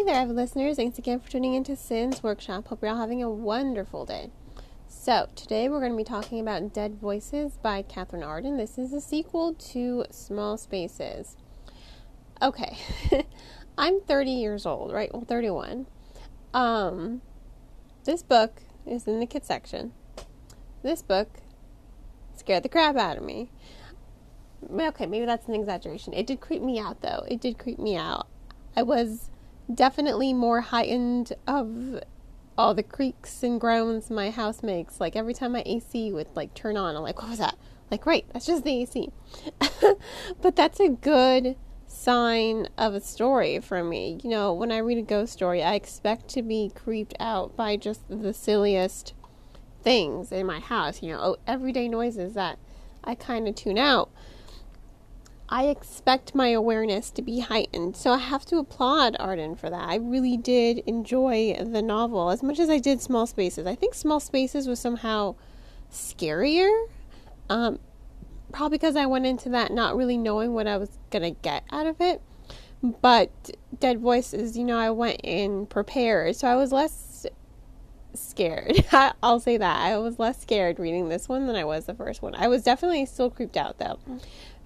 Hey there, avid listeners. Thanks again for tuning into Sin's Workshop. Hope you're all having a wonderful day. So, today we're going to be talking about Dead Voices by Katherine Arden. This is a sequel to Small Spaces. Okay, I'm 30 years old, right? Well, 31. Um, this book is in the kids section. This book scared the crap out of me. Okay, maybe that's an exaggeration. It did creep me out, though. It did creep me out. I was definitely more heightened of all the creaks and groans my house makes. Like every time my AC would like turn on, I'm like, what was that? Like, right, that's just the AC. but that's a good sign of a story for me. You know, when I read a ghost story, I expect to be creeped out by just the silliest things in my house. You know, oh, everyday noises that I kind of tune out. I expect my awareness to be heightened. So I have to applaud Arden for that. I really did enjoy the novel as much as I did Small Spaces. I think Small Spaces was somehow scarier. Um, probably because I went into that not really knowing what I was going to get out of it. But Dead Voices, you know, I went in prepared. So I was less scared. I'll say that. I was less scared reading this one than I was the first one. I was definitely still creeped out though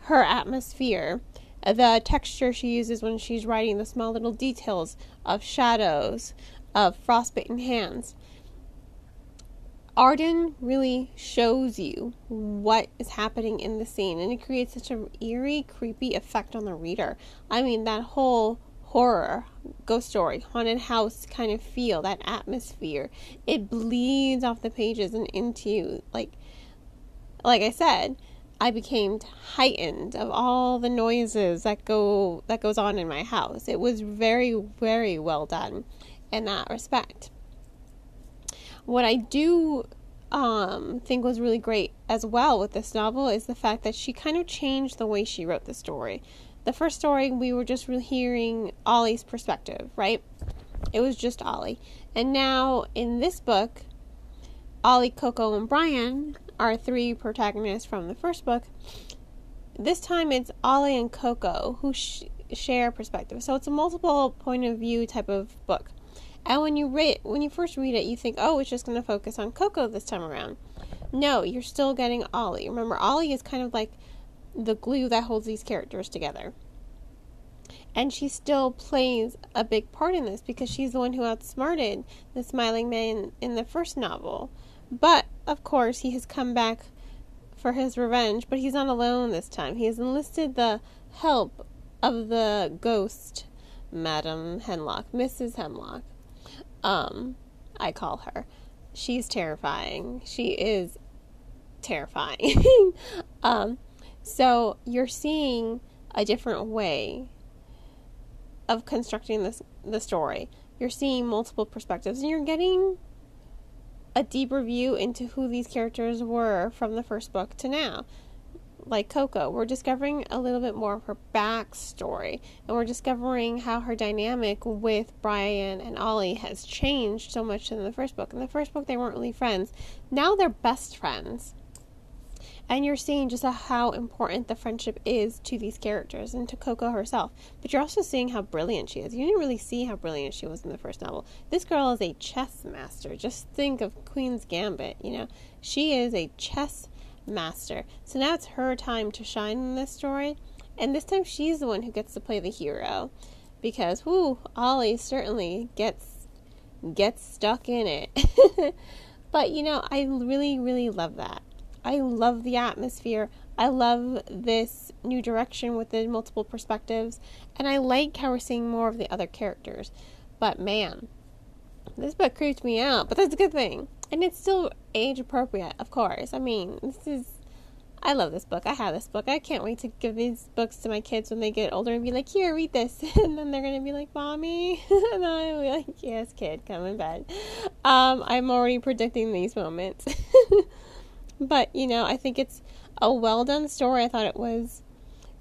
her atmosphere, the texture she uses when she's writing, the small little details of shadows, of frostbitten hands. Arden really shows you what is happening in the scene, and it creates such an eerie, creepy effect on the reader. I mean, that whole horror, ghost story, haunted house kind of feel, that atmosphere, it bleeds off the pages and into you. Like, like I said, I became heightened of all the noises that go that goes on in my house. It was very very well done in that respect. What I do um, think was really great as well with this novel is the fact that she kind of changed the way she wrote the story. The first story we were just hearing Ollie's perspective, right? It was just Ollie. And now in this book, Ollie, Coco, and Brian our three protagonists from the first book. This time it's Ollie and Coco who sh- share perspective. So it's a multiple point of view type of book. And when you read when you first read it, you think, "Oh, it's just going to focus on Coco this time around." No, you're still getting Ollie. Remember, Ollie is kind of like the glue that holds these characters together. And she still plays a big part in this because she's the one who outsmarted the smiling man in the first novel. But, of course, he has come back for his revenge, but he's not alone this time. He has enlisted the help of the ghost, Madam Hemlock, Mrs. Hemlock. Um, I call her. She's terrifying. She is terrifying. um, so you're seeing a different way of constructing this the story. You're seeing multiple perspectives, and you're getting a deeper view into who these characters were from the first book to now. Like Coco, we're discovering a little bit more of her backstory, and we're discovering how her dynamic with Brian and Ollie has changed so much in the first book. In the first book, they weren't really friends. Now they're best friends and you're seeing just how important the friendship is to these characters and to Coco herself. But you're also seeing how brilliant she is. You didn't really see how brilliant she was in the first novel. This girl is a chess master. Just think of Queen's Gambit, you know. She is a chess master. So now it's her time to shine in this story. And this time she's the one who gets to play the hero. Because whoo, Ollie certainly gets gets stuck in it. but you know, I really, really love that. I love the atmosphere. I love this new direction with the multiple perspectives, and I like how we're seeing more of the other characters. But man, this book creeped me out, but that's a good thing. And it's still age appropriate, of course. I mean, this is. I love this book. I have this book. I can't wait to give these books to my kids when they get older and be like, here, read this. And then they're going to be like, Mommy. and I'll be like, yes, kid, come in bed. Um, I'm already predicting these moments. But, you know, I think it's a well done story. I thought it was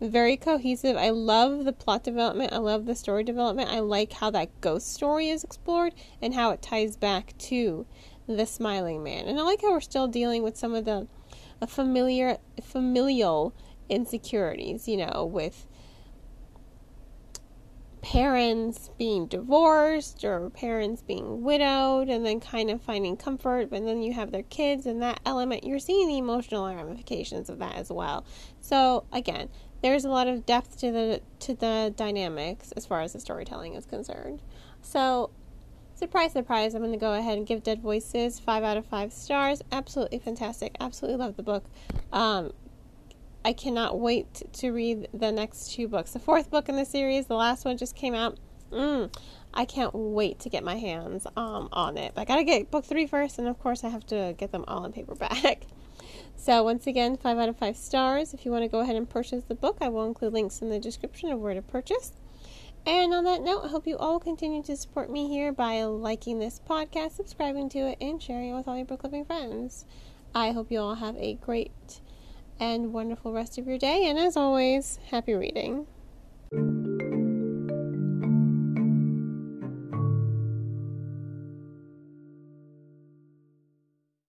very cohesive. I love the plot development. I love the story development. I like how that ghost story is explored and how it ties back to the smiling man. And I like how we're still dealing with some of the familiar familial insecurities, you know, with parents being divorced or parents being widowed and then kind of finding comfort, but then you have their kids and that element, you're seeing the emotional ramifications of that as well. So again, there's a lot of depth to the to the dynamics as far as the storytelling is concerned. So surprise surprise i'm going to go ahead and give dead voices five out of five stars absolutely fantastic absolutely love the book um, I cannot wait to read the next two books. The fourth book in the series, the last one just came out. Mm, I can't wait to get my hands um, on it. But I gotta get book three first, and of course, I have to get them all in paperback. so, once again, five out of five stars. If you want to go ahead and purchase the book, I will include links in the description of where to purchase. And on that note, I hope you all continue to support me here by liking this podcast, subscribing to it, and sharing it with all your book loving friends. I hope you all have a great and wonderful rest of your day. And as always, happy reading.